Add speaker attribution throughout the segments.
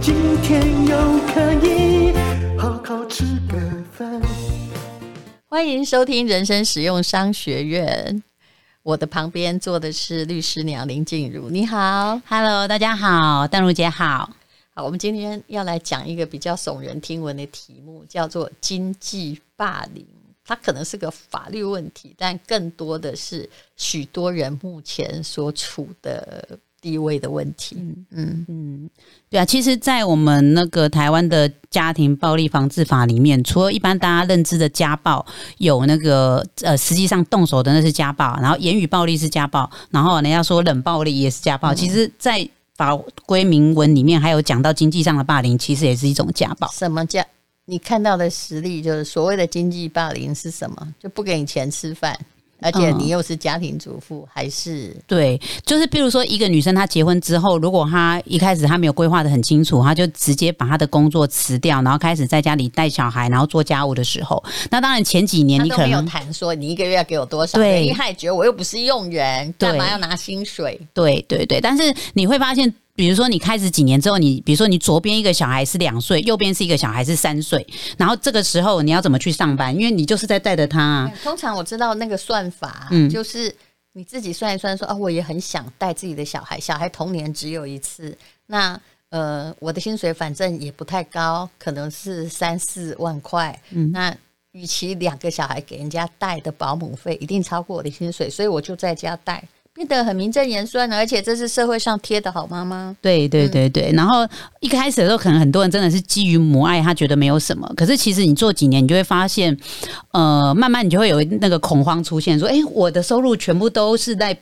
Speaker 1: 今天又可以好好吃个饭。
Speaker 2: 欢迎收听人生实用商学院。我的旁边坐的是律师娘林静茹，你好
Speaker 3: ，Hello，大家好，淡如姐好。
Speaker 2: 好，我们今天要来讲一个比较耸人听闻的题目，叫做经济霸凌。它可能是个法律问题，但更多的是许多人目前所处的地位的问题。嗯
Speaker 3: 嗯，对啊，其实，在我们那个台湾的家庭暴力防治法里面，除了一般大家认知的家暴，有那个呃，实际上动手的那是家暴，然后言语暴力是家暴，然后人家说冷暴力也是家暴。嗯、其实，在法规明文里面还有讲到经济上的霸凌，其实也是一种家暴。
Speaker 2: 什么叫你看到的实例？就是所谓的经济霸凌是什么？就不给你钱吃饭，而且你又是家庭主妇，还是、嗯、
Speaker 3: 对？就是比如说一个女生她结婚之后，如果她一开始她没有规划的很清楚，她就直接把她的工作辞掉，然后开始在家里带小孩，然后做家务的时候，那当然前几年你可能
Speaker 2: 没有谈说你一个月要给我多少，对，因为她觉得我又不是佣人，干嘛要拿薪水？
Speaker 3: 对对对，但是你会发现。比如说，你开始几年之后，你比如说你左边一个小孩是两岁，右边是一个小孩是三岁，然后这个时候你要怎么去上班？因为你就是在带着他啊。
Speaker 2: 通常我知道那个算法，嗯，就是你自己算一算说，说啊，我也很想带自己的小孩，小孩童年只有一次，那呃，我的薪水反正也不太高，可能是三四万块，嗯，那与其两个小孩给人家带的保姆费一定超过我的薪水，所以我就在家带。变得很名正言顺，而且这是社会上贴的好妈妈。
Speaker 3: 对对对对，然后一开始的时候，可能很多人真的是基于母爱，他觉得没有什么。可是其实你做几年，你就会发现，呃，慢慢你就会有那个恐慌出现，说：“哎，我的收入全部都是在。”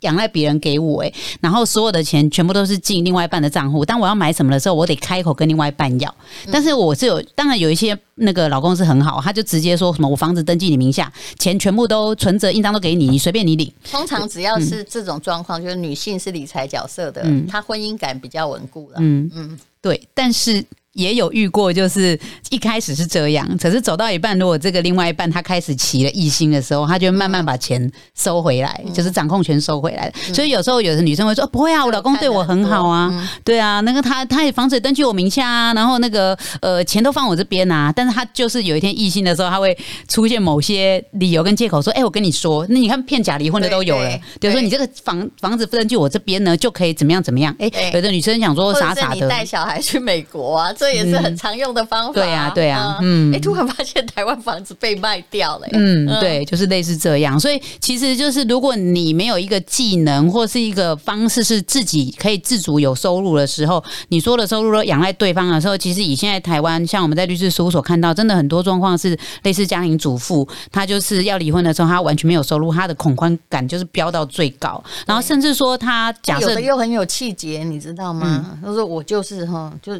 Speaker 3: 仰赖别人给我诶，然后所有的钱全部都是进另外一半的账户。当我要买什么的时候，我得开口跟另外一半要。但是我是有，当然有一些那个老公是很好，他就直接说什么我房子登记你名下，钱全部都存折印章都给你，你随便你领。
Speaker 2: 通常只要是这种状况，就是女性是理财角色的，她婚姻感比较稳固了。
Speaker 3: 嗯嗯，对，但是。也有遇过，就是一开始是这样，可是走到一半，如果这个另外一半他开始起了异心的时候，他就慢慢把钱收回来，嗯、就是掌控权收回来。嗯、所以有时候有的女生会说：“不会啊，我老公对我很好啊，嗯、对啊，那个他他也房子登记我名下啊，然后那个呃钱都放我这边啊。”但是他就是有一天异心的时候，他会出现某些理由跟借口说：“哎、欸，我跟你说，那你看骗假离婚的都有了，比如说你这个房房子不登记我这边呢，就可以怎么样怎么样。欸”哎，有的女生想说傻傻的，你
Speaker 2: 带小孩去美国啊。这也是很常用的方法。
Speaker 3: 对呀，对呀，嗯，
Speaker 2: 哎，突然发现台湾房子被卖掉了。
Speaker 3: 嗯，对，就是类似这样。所以其实就是，如果你没有一个技能或是一个方式是自己可以自主有收入的时候，你说的收入都仰赖对方的时候，其实以现在台湾，像我们在律师事务所看到，真的很多状况是类似家庭主妇，她就是要离婚的时候，她完全没有收入，她的恐慌感就是飙到最高。然后甚至说，她假设
Speaker 2: 又很有气节，你知道吗？她说我就是哈，就。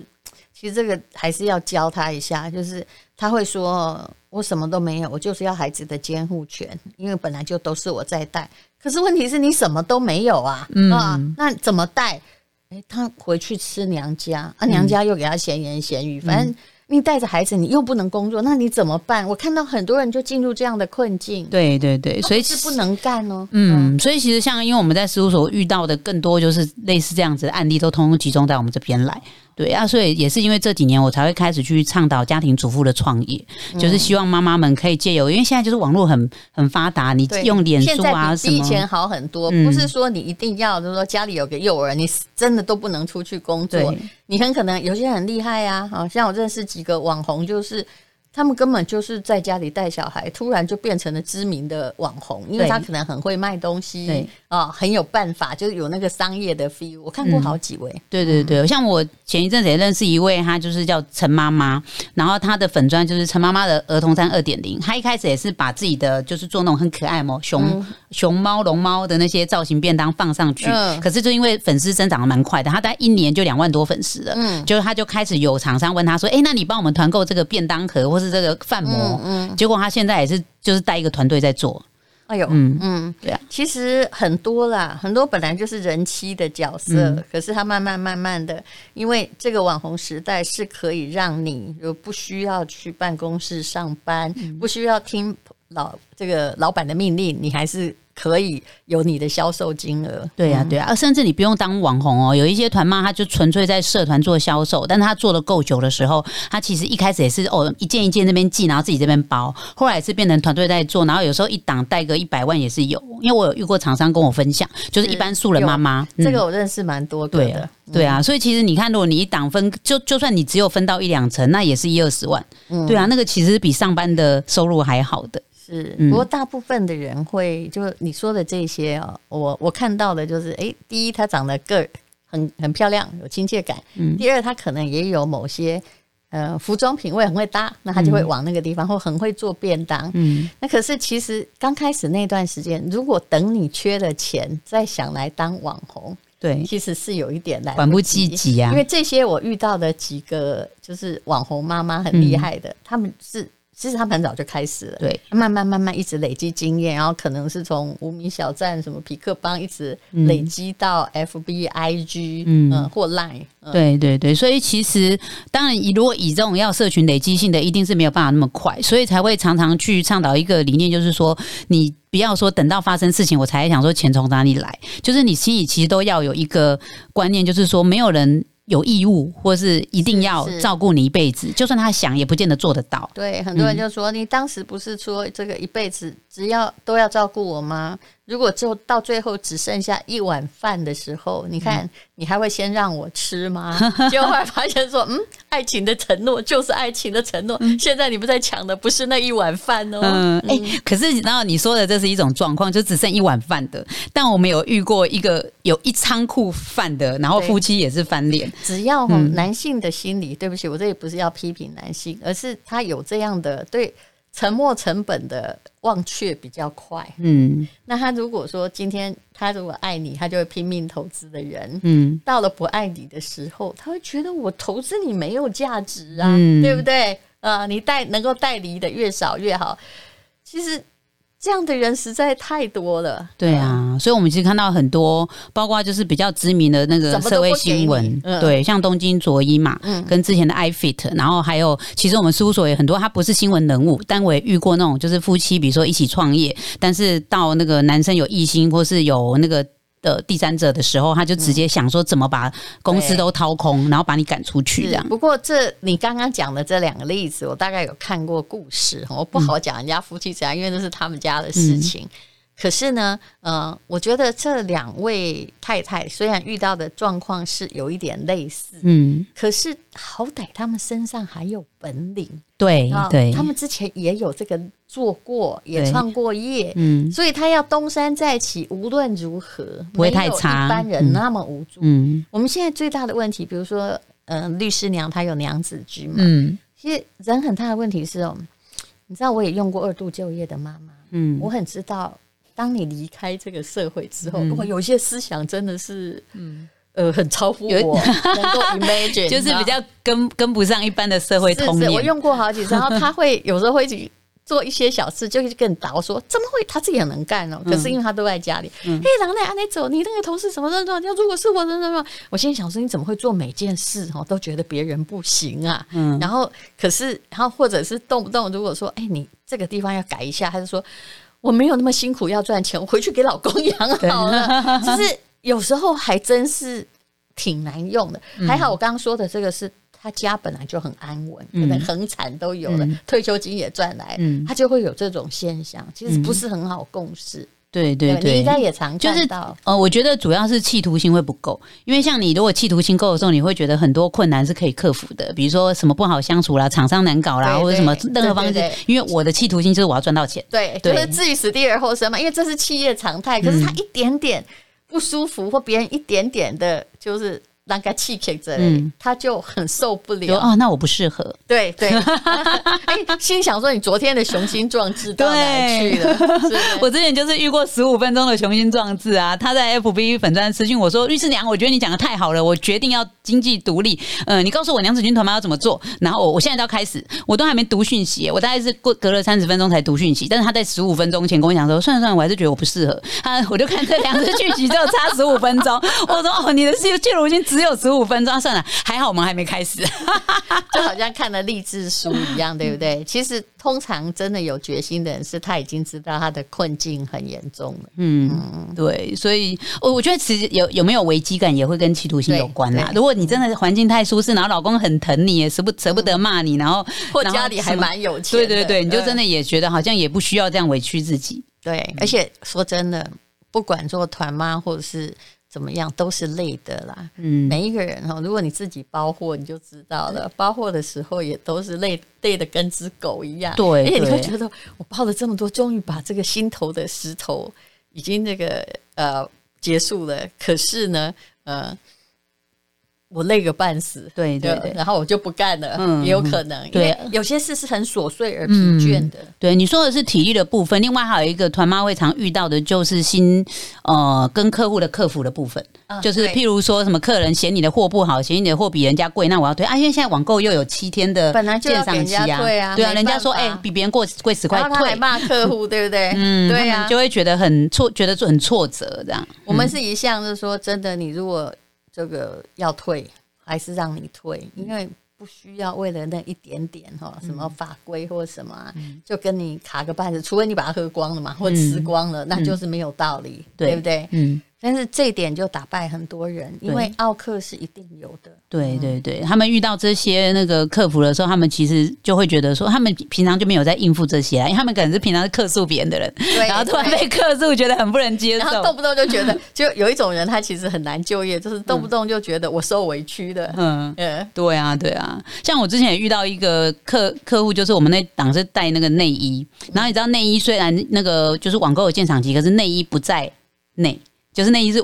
Speaker 2: 其实这个还是要教他一下，就是他会说：“我什么都没有，我就是要孩子的监护权，因为本来就都是我在带。可是问题是你什么都没有啊，嗯、啊，那怎么带？诶，他回去吃娘家，啊，娘家又给他闲言闲语，反正。”你带着孩子，你又不能工作，那你怎么办？我看到很多人就进入这样的困境。
Speaker 3: 对对对，所以
Speaker 2: 是不能干哦。
Speaker 3: 嗯，所以其实像因为我们在事务所遇到的更多就是类似这样子的案例，都通通集中在我们这边来。对啊，所以也是因为这几年我才会开始去倡导家庭主妇的创业，嗯、就是希望妈妈们可以借由，因为现在就是网络很很发达，你用脸书啊什么，
Speaker 2: 比以前好很多。不是说你一定要，就是说家里有个幼儿，你真的都不能出去工作。你很可能有些很厉害啊，好像我认识几个网红，就是他们根本就是在家里带小孩，突然就变成了知名的网红，因为他可能很会卖东西，
Speaker 3: 对。
Speaker 2: 啊，很有办法，就是有那个商业的 feel。我看过好几位，
Speaker 3: 嗯、对对对，像我前一阵子也认识一位，她就是叫陈妈妈，然后她的粉砖就是陈妈妈的儿童餐二点零。她一开始也是把自己的就是做那种很可爱嘛，熊、嗯、熊猫、龙猫的那些造型便当放上去，嗯、可是就因为粉丝增长的蛮快的，她大概一年就两万多粉丝了，嗯，就是她就开始有厂商问她说，哎，那你帮我们团购这个便当盒或是这个饭模，嗯，嗯，结果他现在也是就是带一个团队在做。
Speaker 2: 哎呦，嗯嗯，对啊，其实很多啦，很多本来就是人妻的角色，嗯、可是他慢慢慢慢的，因为这个网红时代是可以让你就不需要去办公室上班，嗯、不需要听老这个老板的命令，你还是。可以有你的销售金额，
Speaker 3: 对呀、啊，对呀、啊，甚至你不用当网红哦。有一些团妈，她就纯粹在社团做销售，但她做的够久的时候，她其实一开始也是哦，一件一件那边寄，然后自己这边包，后来是变成团队在做，然后有时候一档带个一百万也是有。因为我有遇过厂商跟我分享，就是一般素人妈妈，
Speaker 2: 这个我认识蛮多个的，
Speaker 3: 对，啊。所以其实你看，如果你一档分，就就算你只有分到一两成，那也是一二十万，嗯、对啊，那个其实比上班的收入还好的。
Speaker 2: 是，不过大部分的人会，就你说的这些哦，我我看到的就是，哎，第一，他长得个很很漂亮，有亲切感；嗯，第二，他可能也有某些呃服装品味很会搭，那他就会往那个地方，或很会做便当。嗯，那可是其实刚开始那段时间，如果等你缺了钱再想来当网红，
Speaker 3: 对，
Speaker 2: 其实是有一点来
Speaker 3: 缓不积极啊。
Speaker 2: 因为这些我遇到的几个就是网红妈妈很厉害的，嗯、他们是。其实他们很早就开始了，
Speaker 3: 对，
Speaker 2: 慢慢慢慢一直累积经验，然后可能是从无名小站、什么皮克邦一直累积到 FB、IG，嗯，或 Line，
Speaker 3: 对对对，所以其实当然，如果以这种要社群累积性的，一定是没有办法那么快，所以才会常常去倡导一个理念，就是说你不要说等到发生事情我才想说钱从哪里来，就是你心里其实都要有一个观念，就是说没有人。有义务，或是一定要照顾你一辈子，就算他想，也不见得做得到。
Speaker 2: 对，很多人就说，嗯、你当时不是说这个一辈子只要都要照顾我吗？如果就到最后只剩下一碗饭的时候，你看你还会先让我吃吗？结果后来发现说，嗯，爱情的承诺就是爱情的承诺。嗯、现在你们在抢的不是那一碗饭哦。嗯，哎、
Speaker 3: 欸，可是然后你说的这是一种状况，就只剩一碗饭的。但我们有遇过一个有一仓库饭的，然后夫妻也是翻脸。
Speaker 2: 只要男性的心理，对不起，我这里不是要批评男性，而是他有这样的对。沉没成本的忘却比较快，嗯，那他如果说今天他如果爱你，他就会拼命投资的人，嗯，到了不爱你的时候，他会觉得我投资你没有价值啊，嗯、对不对？啊、呃，你带能够带离的越少越好，其实。这样的人实在太多了，
Speaker 3: 对啊，所以我们其实看到很多，包括就是比较知名的那个社会新闻，嗯、对，像东京卓一嘛，嗯、跟之前的 iFit，然后还有其实我们事务所也很多，他不是新闻人物，但我也遇过那种就是夫妻，比如说一起创业，但是到那个男生有异心或是有那个。的第三者的时候，他就直接想说怎么把公司都掏空，嗯、然后把你赶出去这样。
Speaker 2: 不过这你刚刚讲的这两个例子，我大概有看过故事，我不好讲人家夫妻怎样，嗯、因为那是他们家的事情。嗯、可是呢，呃，我觉得这两位太太虽然遇到的状况是有一点类似，嗯，可是好歹他们身上还有本领，
Speaker 3: 对对，
Speaker 2: 他们之前也有这个。做过也创过业，嗯，所以他要东山再起，无论如何
Speaker 3: 不会太差。
Speaker 2: 一般人那么无助，嗯，我们现在最大的问题，比如说，嗯、呃，律师娘她有娘子军嘛，嗯，其实人很大的问题是哦，你知道我也用过二度就业的妈妈，嗯，我很知道，当你离开这个社会之后，我、嗯、有些思想真的是，嗯，呃，很超乎我能够 imagine，
Speaker 3: 就是比较跟跟不上一般的社会通念。
Speaker 2: 我用过好几次，然后他会有时候会做一些小事，就去跟导说怎么会？他自己也能干哦。可是因为他都在家里，嘿，狼来啊，你走，你那个同事什么什么什么，如果是我，什么什么，我心里想说，你怎么会做每件事哦，都觉得别人不行啊？嗯，然后可是，然后或者是动不动如果说，哎，你这个地方要改一下，他就说我没有那么辛苦要赚钱，我回去给老公养好了。就是 有时候还真是挺难用的。还好我刚刚说的这个是。他家本来就很安稳，可能横产都有了，嗯、退休金也赚来，嗯、他就会有这种现象。其实不是很好共识。
Speaker 3: 对对对，
Speaker 2: 你应该也常
Speaker 3: 就是。呃，我觉得主要是企图心会不够，因为像你如果企图心够的时候，你会觉得很多困难是可以克服的，比如说什么不好相处啦、厂商难搞啦，或者什么任何方式。因为我的企图心就是我要赚到钱。
Speaker 2: 对，
Speaker 3: 对
Speaker 2: 就是置于死地而后生嘛，因为这是企业常态。可是他一点点不舒服，或别人一点点的，就是。那个气气着，他就很受不了。
Speaker 3: 哦，那我不适合。
Speaker 2: 对对，哎，心想说你昨天的雄心壮志到哪去了？
Speaker 3: 我之前就是遇过十五分钟的雄心壮志啊，他在 FB 粉专私讯我说：“律师娘，我觉得你讲的太好了，我决定要经济独立。嗯，你告诉我娘子军团妈要怎么做，然后我我现在就要开始，我都还没读讯息，我大概是过隔了三十分钟才读讯息，但是他在十五分钟前跟我讲说：算了算了，我还是觉得我不适合。他我就看这两次讯息就差十五分钟，我说：哦，你的企图心只有十五分钟，啊，算了，还好我们还没开始，
Speaker 2: 就好像看了励志书一样，对不对？其实通常真的有决心的人，是他已经知道他的困境很严重了。
Speaker 3: 嗯，对，所以我我觉得其实有有没有危机感，也会跟企图心有关啦。如果你真的环境太舒适，然后老公很疼你，也舍不舍不得骂你，然后
Speaker 2: 或家里还蛮有钱，
Speaker 3: 对对对，你就真的也觉得好像也不需要这样委屈自己。
Speaker 2: 对，而且说真的，不管做团妈或者是。怎么样都是累的啦，嗯，每一个人哈，如果你自己包货，你就知道了，包货的时候也都是累，累的跟只狗一样，
Speaker 3: 对，
Speaker 2: 而且你会觉得我包了这么多，终于把这个心头的石头已经那个呃结束了，可是呢，呃。我累个半死，
Speaker 3: 对对对，
Speaker 2: 然后我就不干了，嗯，也有可能，
Speaker 3: 对，
Speaker 2: 有些事是很琐碎而疲倦的。
Speaker 3: 对，你说的是体力的部分，另外还有一个团妈会常遇到的就是新呃跟客户的客服的部分，就是譬如说什么客人嫌你的货不好，嫌你的货比人家贵，那我要退啊，因为现在网购又有七天的
Speaker 2: 本来就要给啊，对啊，
Speaker 3: 对啊，人家说哎比别人过贵十块，
Speaker 2: 然后他还骂客户，对不对？嗯，对呀，
Speaker 3: 就会觉得很挫，觉得很挫折这样。
Speaker 2: 我们是一向是说真的，你如果这个要退。还是让你退，因为不需要为了那一点点哈，什么法规或什么、就跟你卡个半死，除非你把它喝光了嘛，或吃光了，嗯、那就是没有道理，嗯、对不对？嗯。但是这一点就打败很多人，因为奥克是一定有的。
Speaker 3: 对对对，他们遇到这些那个客服的时候，他们其实就会觉得说，他们平常就没有在应付这些啊，因为他们可能是平常是客诉别人的人，然后突然被客诉，觉得很不能接受，然后
Speaker 2: 动不动就觉得，就有一种人他其实很难就业，就是动不动就觉得我受委屈的。嗯嗯，
Speaker 3: 对啊对啊，像我之前也遇到一个客客户，就是我们那档是带那个内衣，然后你知道内衣虽然那个就是网购有鉴赏期，可是内衣不在内。就是那一是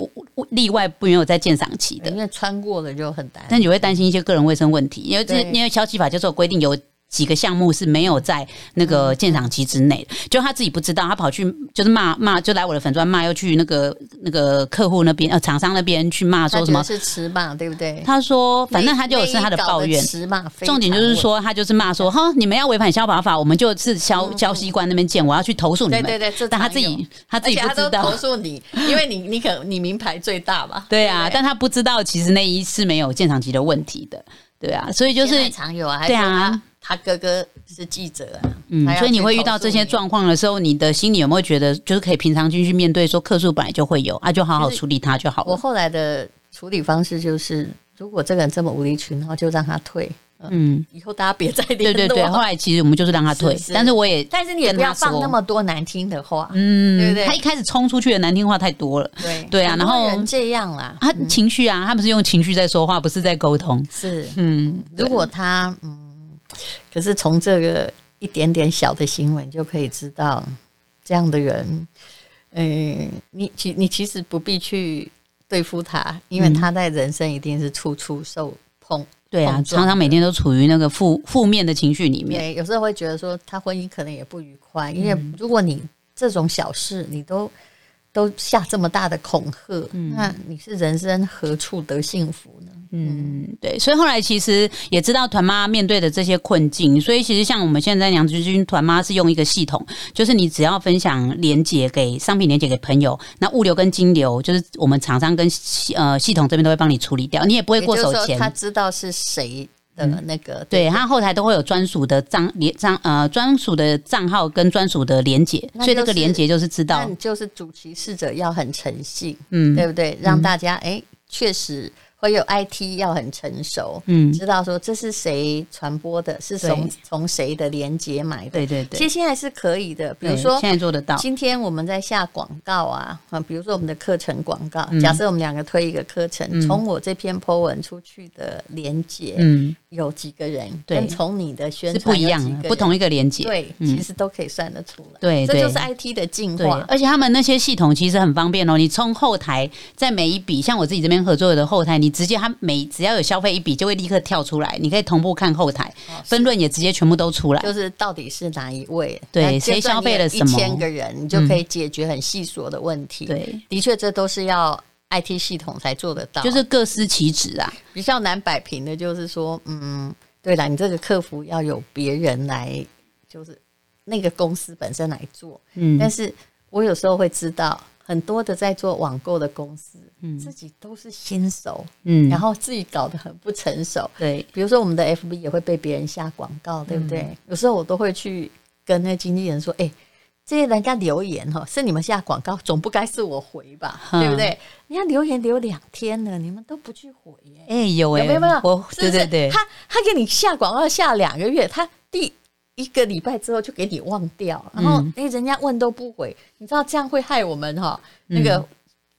Speaker 3: 例外，不没有在鉴赏期的，
Speaker 2: 因为穿过了就很难。
Speaker 3: 但你会担心一些个人卫生问题，因为这因为消息法就是有规定有。几个项目是没有在那个鉴赏期之内，就他自己不知道，他跑去就是骂骂，就来我的粉砖骂，又去那个那个客户那边呃厂商那边去骂，说什么
Speaker 2: 是尺码对不对？
Speaker 3: 他说反正他就是他的抱怨，
Speaker 2: 尺码
Speaker 3: 重点就是说他就是骂说哈，你们要违反消保法，我们就是消消息官那边见，我要去投诉你们。
Speaker 2: 对对对，
Speaker 3: 但他自己他自己不知道
Speaker 2: 投诉你，因为你你可你名牌最大嘛。
Speaker 3: 对啊，但他不知道其实那一是没有鉴赏期的问题的。对啊，所以就是
Speaker 2: 常有啊，
Speaker 3: 对啊。
Speaker 2: 他哥哥是记者啊，
Speaker 3: 嗯，所以你会遇到这些状况的时候，你的心里有没有觉得，就是可以平常心去面对，说客诉本来就会有啊，就好好处理他就好了。
Speaker 2: 我后来的处理方式就是，如果这个人这么无理取闹，就让他退。嗯，以后大家别再。
Speaker 3: 对对对，后来其实我们就是让他退，但是我也，
Speaker 2: 但是你也不要放那么多难听的话，
Speaker 3: 嗯，对不对？他一开始冲出去的难听话太多了，对对啊，然后
Speaker 2: 人这样啦，
Speaker 3: 他情绪啊，他不是用情绪在说话，不是在沟通，
Speaker 2: 是嗯，如果他嗯。可是从这个一点点小的新闻，就可以知道，这样的人，嗯，你其你其实不必去对付他，因为他在人生一定是处处受碰。
Speaker 3: 对啊，常常每天都处于那个负负面的情绪里面。
Speaker 2: 对，有时候会觉得说他婚姻可能也不愉快，因为如果你这种小事你都都下这么大的恐吓，那你是人生何处得幸福呢？
Speaker 3: 嗯，对，所以后来其实也知道团妈面对的这些困境，所以其实像我们现在娘子军团妈是用一个系统，就是你只要分享连接给商品连接给朋友，那物流跟金流就是我们厂商跟呃系统这边都会帮你处理掉，你也不会过手钱。
Speaker 2: 他知道是谁的那个，
Speaker 3: 嗯、对，他后台都会有专属的账连账呃专属的账号跟专属的连接，就是、所以那个连接就是知道，
Speaker 2: 就是主其事者要很诚信，嗯，对不对？让大家哎确实。会有 IT 要很成熟，
Speaker 3: 嗯。
Speaker 2: 知道说这是谁传播的，是
Speaker 3: 从
Speaker 2: 从谁的连接买的。
Speaker 3: 对对对，
Speaker 2: 其实现在是可以的，比如说
Speaker 3: 现在做得到，
Speaker 2: 今天我们在下广告啊，啊，比如说我们的课程广告，
Speaker 3: 嗯。
Speaker 2: 假设我们两个推一个课程，
Speaker 3: 嗯。
Speaker 2: 从我这篇 po 文出去的连接，
Speaker 3: 嗯，
Speaker 2: 有几个人，
Speaker 3: 对。
Speaker 2: 跟从你的宣传
Speaker 3: 是不一
Speaker 2: 样
Speaker 3: 不同一个连接，
Speaker 2: 对，
Speaker 3: 嗯。
Speaker 2: 其实都可以算得出来。
Speaker 3: 对对
Speaker 2: 这就是 IT 的
Speaker 3: 进，
Speaker 2: 化。
Speaker 3: 而且他们那些系统其实很方便哦。你从后台在每一笔，像我自己这边合作的后台，你直接他每只要有消费一笔，就会立刻跳出来，你可以同步看后台，分论也直接全部都出来。
Speaker 2: 就是到底是哪一位？
Speaker 3: 对
Speaker 2: 那
Speaker 3: 谁消费了什么
Speaker 2: 一千个人，你就可以解决很细琐的问题。
Speaker 3: 对，
Speaker 2: 的确，这都是要 IT 系统才做得到。
Speaker 3: 就是各司其职啊。
Speaker 2: 比较难摆平的，就是说，嗯，对了，你这个客服要有别人来，就是那个公司本身来做。
Speaker 3: 嗯，
Speaker 2: 但是我有时候会知道，很多的在做网购的公司，
Speaker 3: 嗯
Speaker 2: 自己都是新手，
Speaker 3: 嗯，
Speaker 2: 然后自己搞得很不成熟。
Speaker 3: 对，
Speaker 2: 比如说我们的 FB 也会被别人下广告，对不对？
Speaker 3: 嗯
Speaker 2: 有时候我都会去跟那经纪人说：“哎、这些人家留言哈，是你们下广告，总不该是我回吧？
Speaker 3: 嗯
Speaker 2: 对不对？人家留言留两天了，你们都不去回耶、
Speaker 3: 哎、有哎、
Speaker 2: 有没有？没有
Speaker 3: 我
Speaker 2: 是是
Speaker 3: 对对对，
Speaker 2: 他他给你下广告下两个月，他第一个礼拜之后就给你忘掉，然后
Speaker 3: 嗯
Speaker 2: 哎、人家问都不回，你知道这样会害我们哈那个。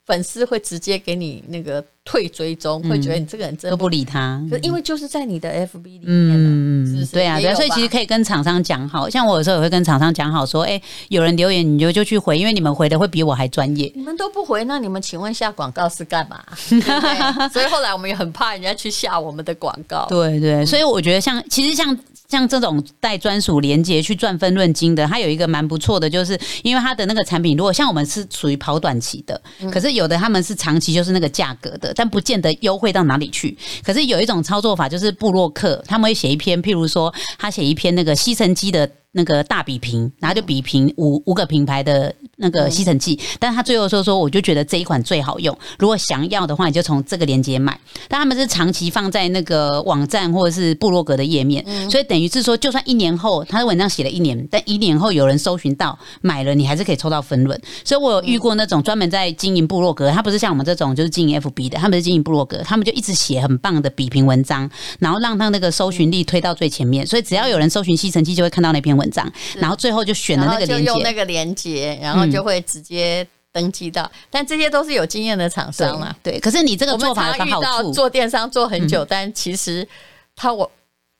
Speaker 2: 粉丝会直接给你那个退追踪，会觉得你这个人真
Speaker 3: 都不理他，
Speaker 2: 就因为就是在你的 FB 里面、啊，
Speaker 3: 嗯
Speaker 2: 是不是？
Speaker 3: 对啊，对啊，所以其实可以跟厂商讲好，像我有时候也会跟厂商讲好，说，哎、有人留言你就就去回，因为你们回的会比我还专业。
Speaker 2: 你们都不回，那你们请问下广告是干嘛？所以后来我们也很怕人家去下我们的广告。
Speaker 3: 对对，所以我觉得像其实像像这种带专属连接去赚分润金的，它有一个蛮不错的，就是因为它的那个产品，如果像我们是属于跑短期的，可是有的他们是长期，就是那个价格的，但不见得优惠到哪里去。可是有一种操作法，就是布洛克他们会写一篇，譬如说他写一篇那个吸尘机的。那个大比拼，然后就比拼五五个品牌的那个吸尘器，但他最后说说，我就觉得这一款最好用。如果想要的话，你就从这个链接买。但他们是长期放在那个网站或者是部落格的页面，所以等于是说，就算一年后他的文章写了一年，但一年后有人搜寻到买了，你还是可以抽到分论。所以我有遇过那种专门在经营部落格，他不是像我们这种就是经营 FB 的，他们是经营部落格，他们就一直写很棒的比拼文章，然后让他那个搜寻力推到最前面。所以只要有人搜寻吸尘器，就会看到那篇文章，然后最后就选了那个链接，
Speaker 2: 那个链接，然后就会直接登记到。嗯、但这些都是有经验的厂商嘛？
Speaker 3: 对。可是你这个做法有个好处，
Speaker 2: 做电商做很久，
Speaker 3: 嗯、
Speaker 2: 但其实他我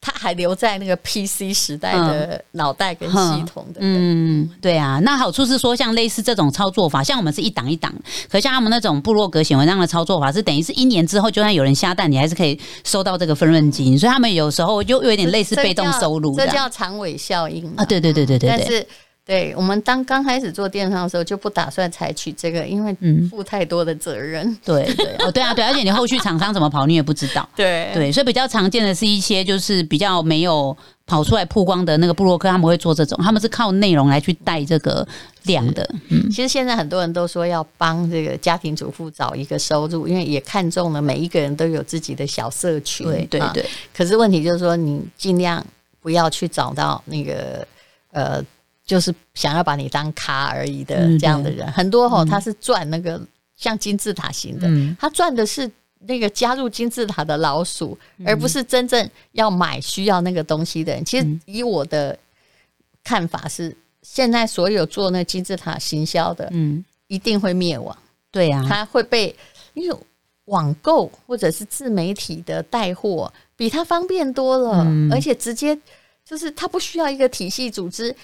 Speaker 2: 他还留在那个 PC 时代的脑袋跟系统的。
Speaker 3: 嗯，嗯对啊。那好处是说，像类似这种操作法，像我们是一档一档，可像他们那种部落格写文章的操作法，是等于是一年之后，就算有人下蛋，你还是可以收到这个分润金。所以他们有时候就有点类似被动收入，
Speaker 2: 这叫，这叫长尾效应
Speaker 3: 啊。对对对对对，对。
Speaker 2: 但是。对我们当刚开始做电商的时候，就不打算采取这个，因为负太多的责任。
Speaker 3: 嗯、对对哦，对啊对，而且你后续厂商怎么跑，你也不知道。
Speaker 2: 对
Speaker 3: 对，所以比较常见的是一些就是比较没有跑出来曝光的那个布洛克，他们会做这种，他们是靠内容来去带这个量的。嗯，
Speaker 2: 其实现在很多人都说要帮这个家庭主妇找一个收入，因为也看中了每一个人都有自己的小社群。
Speaker 3: 对对对、啊。
Speaker 2: 可是问题就是说，你尽量不要去找到那个呃。就是想要把你当咖而已的这样的人，嗯、很多吼、哦，他是赚那个像金字塔型的，嗯、他赚的是那个加入金字塔的老鼠，嗯、而不是真正要买需要那个东西的人。其实以我的看法是，现在所有做那金字塔行销的，嗯，一定会灭亡。
Speaker 3: 对呀，
Speaker 2: 他会被因为网购或者是自媒体的带货比他方便多了，嗯、而且直接就是他不需要一个体系组织。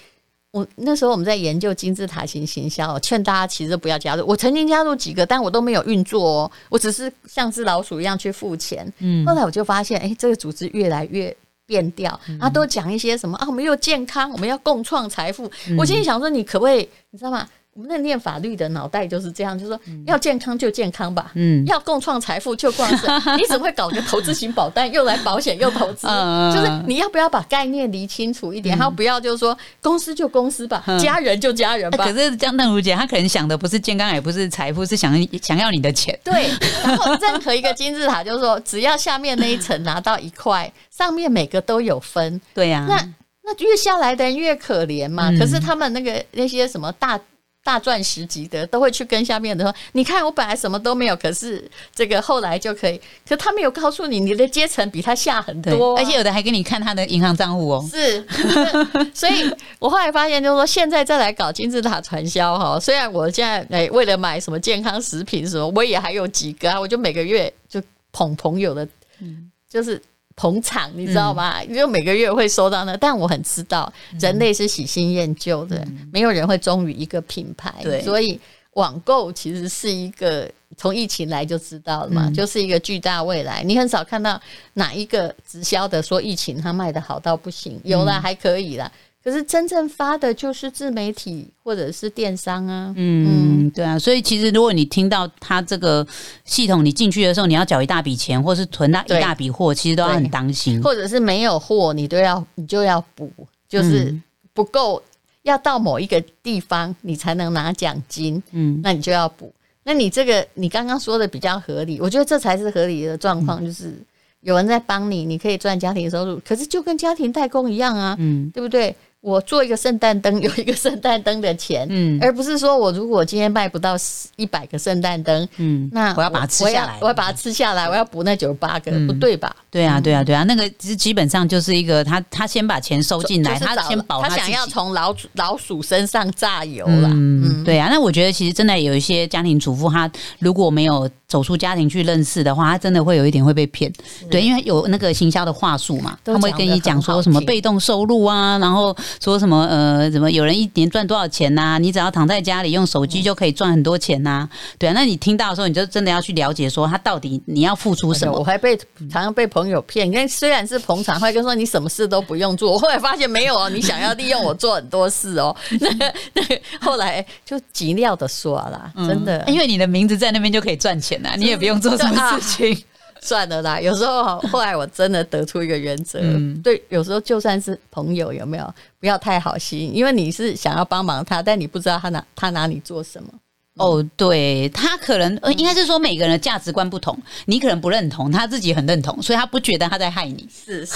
Speaker 2: 我那时候我们在研究金字塔型行销，劝大家其实不要加入。我曾经加入几个，但我都没有运作哦，我只是像只老鼠一样去付钱。嗯，后来我就发现，哎、欸，这个组织越来越变调，他都讲一些什么啊，我们又健康，我们要共创财富。嗯、我心里想说，你可不可以，你知道吗？我们那念法律的脑袋就是这样，就是说要健康就健康吧，嗯，要共创财富就共创。你怎么会搞个投资型保单，又来保险又投资？就是你要不要把概念理清楚一点？还有不要就是说公司就公司吧，家人就家人吧。
Speaker 3: 可是江邓如姐，她可能想的不是健康，也不是财富，是想想要你的钱。
Speaker 2: 对，然后任何一个金字塔，就是说只要下面那一层拿到一块，上面每个都有分。
Speaker 3: 对呀，
Speaker 2: 那那越下来的人越可怜嘛。可是他们那个那些什么大。大赚十级的，都会去跟下面的说：“你看，我本来什么都没有，可是这个后来就可以。可他没有告诉你，你的阶层比他下很多，
Speaker 3: 而且有的还给你看他的银行账户哦。”
Speaker 2: 是，所以我后来发现，就是说现在再来搞金字塔传销哈，虽然我现在哎为了买什么健康食品什么，我也还有几个啊，我就每个月就捧朋友的，嗯就是。捧场，你知道吗？因为、嗯、每个月会收到呢，但我很知道，人类是喜新厌旧的，嗯、没有人会忠于一个品牌。对，所以网购其实是一个从疫情来就知道了嘛，嗯、就是一个巨大未来。你很少看到哪一个直销的说疫情他卖的好到不行，有了还可以啦。可是真正发的就是自媒体或者是电商啊，
Speaker 3: 嗯，对啊，所以其实如果你听到他这个系统，你进去的时候你要缴一大笔钱，或是囤那一大笔货，其实都要很当心，
Speaker 2: 或者是没有货，你都要你就要补，就是不够，要到某一个地方你才能拿奖金，嗯，那你就要补。那你这个你刚刚说的比较合理，我觉得这才是合理的状况，就是有人在帮你，你可以赚家庭收入，可是就跟家庭代工一样啊，嗯，对不对？我做一个圣诞灯，有一个圣诞灯的钱，嗯，而不是说我如果今天卖不到一百个圣诞灯，嗯，那我，
Speaker 3: 我要把它吃下来，
Speaker 2: 我要把它吃下来，我要补那九十八个，嗯、不对吧？
Speaker 3: 对啊，对啊，对啊，那个其实基本上就是一个他他先把钱收进来，他先保他，
Speaker 2: 他想要从老老鼠身上榨油了，嗯，
Speaker 3: 嗯。对啊。那我觉得其实真的有一些家庭主妇，他如果没有走出家庭去认识的话，他真的会有一点会被骗，对，因为有那个行销的话术嘛，他们会跟你讲说什么被动收入啊，然后说什么呃，怎么有人一年赚多少钱呐、啊？你只要躺在家里用手机就可以赚很多钱呐、啊，对啊。那你听到的时候，你就真的要去了解说他到底你要付出什么。
Speaker 2: 我还被常常被朋友。骗，因为虽然是捧场，会跟说你什么事都不用做。我后来发现没有哦，你想要利用我做很多事哦。那个那个，后来就极料的说了，真的，
Speaker 3: 因为你的名字在那边就可以赚钱呐，你也不用做什么事情，
Speaker 2: 算了啦。有时候后来我真的得出一个原则，对，有时候就算是朋友，有没有不要太好心，因为你是想要帮忙他，但你不知道他拿他拿你做什么。
Speaker 3: 哦，对，他可能呃，应该是说每个人的价值观不同，你可能不认同，他自己很认同，所以他不觉得他在害你。
Speaker 2: 是是。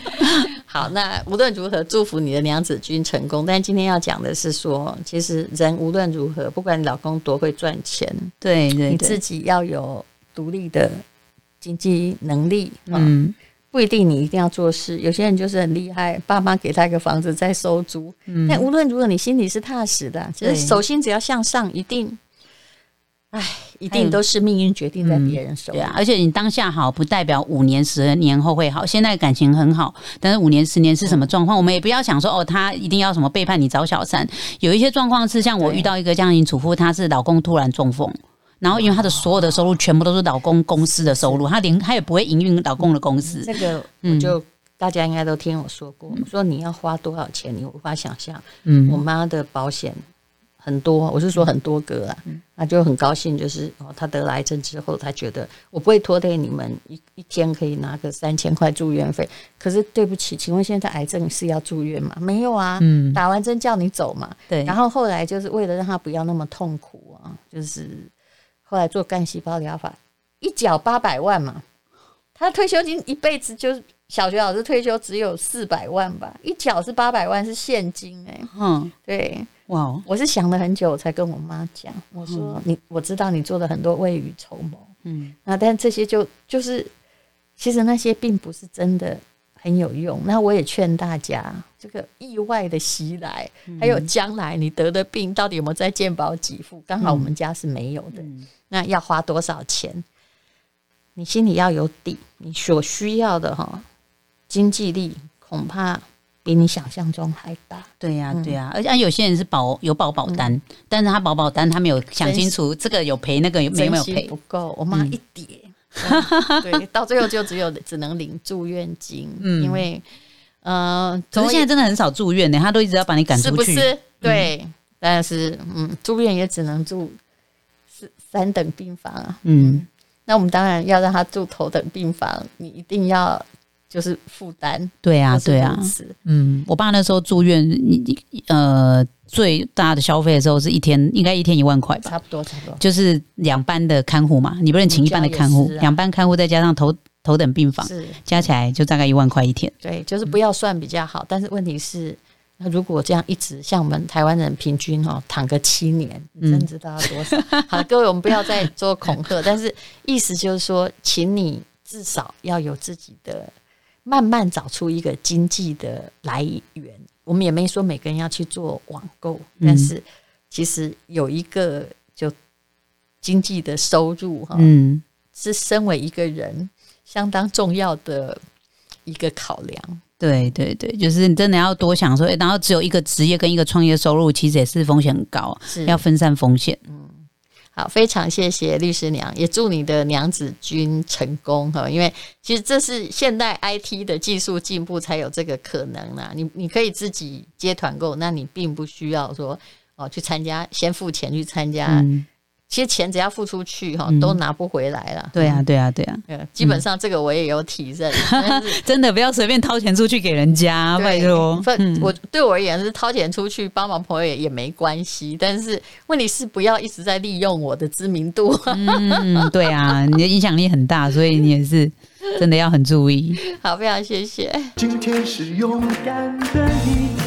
Speaker 2: 好，那无论如何，祝福你的娘子军成功。但今天要讲的是说，其实人无论如何，不管你老公多会赚钱，
Speaker 3: 对，对对，
Speaker 2: 你自己要有独立的经济能力。嗯。不一定你一定要做事，有些人就是很厉害，爸妈给他一个房子在收租。嗯，但无论如何，你心里是踏实的。其实手心只要向上，一定，哎，一定都是命运决定在别人手里。
Speaker 3: 对啊，而且你当下好，不代表五年、十年后会好。现在感情很好，但是五年、十年是什么状况？我们也不要想说哦，他一定要什么背叛你找小三。有一些状况是像我遇到一个家庭主妇，她是老公突然中风。然后，因为她的所有的收入全部都是老公公司的收入，她连她也不会营运老公的公司。
Speaker 2: 这个我就大家应该都听我说过，说你要花多少钱，你无法想象。嗯，我妈的保险很多，我是说很多个啊，那就很高兴，就是哦，她得了癌症之后，她觉得我不会拖累你们一一天可以拿个三千块住院费。可是对不起，请问现在癌症是要住院吗？没有啊，嗯，打完针叫你走嘛。对，然后后来就是为了让她不要那么痛苦啊，就是。后来做干细胞疗法，一缴八百万嘛，他退休金一辈子就小学老师退休只有四百万吧，一缴是八百万是现金哎、欸，嗯，对，哇，我是想了很久才跟我妈讲，我说你我知道你做了很多未雨绸缪，嗯，那但这些就就是其实那些并不是真的。很有用。那我也劝大家，这个意外的袭来，还有将来你得的病，到底有没有在健保给付？刚好我们家是没有的。那要花多少钱？你心里要有底。你所需要的哈经济力，恐怕比你想象中还大。
Speaker 3: 对呀，对呀。而且有些人是保有保保单，但是他保保单他没有想清楚，这个有赔，那个有没有赔？
Speaker 2: 不够。我妈一叠。对，到最后就只有只能领住院金，嗯，因为，呃，
Speaker 3: 可是现在真的很少住院呢，他都一直要把你赶出去，
Speaker 2: 是不是？对，但是，嗯，住院也只能住是三等病房啊，嗯，那我们当然要让他住头等病房，你一定要就是负担，
Speaker 3: 对啊，对啊，嗯，我爸那时候住院，你呃。最大的消费的时候是一天，应该一天一万块吧？
Speaker 2: 差不多，差不多。
Speaker 3: 就是两班的看护嘛，你不能请一般的看护，两班看护再加上头头等病房，是加起来就大概一万块一天。
Speaker 2: 对，就是不要算比较好。但是问题是，那如果这样一直像我们台湾人平均哈躺个七年，你真知道要多少？嗯、好，各位我们不要再做恐吓，但是意思就是说，请你至少要有自己的，慢慢找出一个经济的来源。我们也没说每个人要去做网购，但是其实有一个就经济的收入哈，嗯，是身为一个人相当重要的一个考量。
Speaker 3: 对对对，就是你真的要多想说，然后只有一个职业跟一个创业收入，其实也是风险很高，要分散风险。
Speaker 2: 嗯，好，非常谢谢律师娘，也祝你的娘子军成功哈，因为其实这是现代 IT 的技术进步才有这个可能啦。你你可以自己接团购，那你并不需要说哦去参加，先付钱去参加。嗯其实钱只要付出去哈，都拿不回来了。
Speaker 3: 对啊，对啊，对啊。
Speaker 2: 基本上这个我也有体认，
Speaker 3: 真的不要随便掏钱出去给人家，拜托。
Speaker 2: 我对我而言是掏钱出去帮忙朋友也没关系，但是问题是不要一直在利用我的知名度。
Speaker 3: 嗯，对啊，你的影响力很大，所以你也是真的要很注意。
Speaker 2: 好，非常谢谢。
Speaker 1: 今天是勇敢的一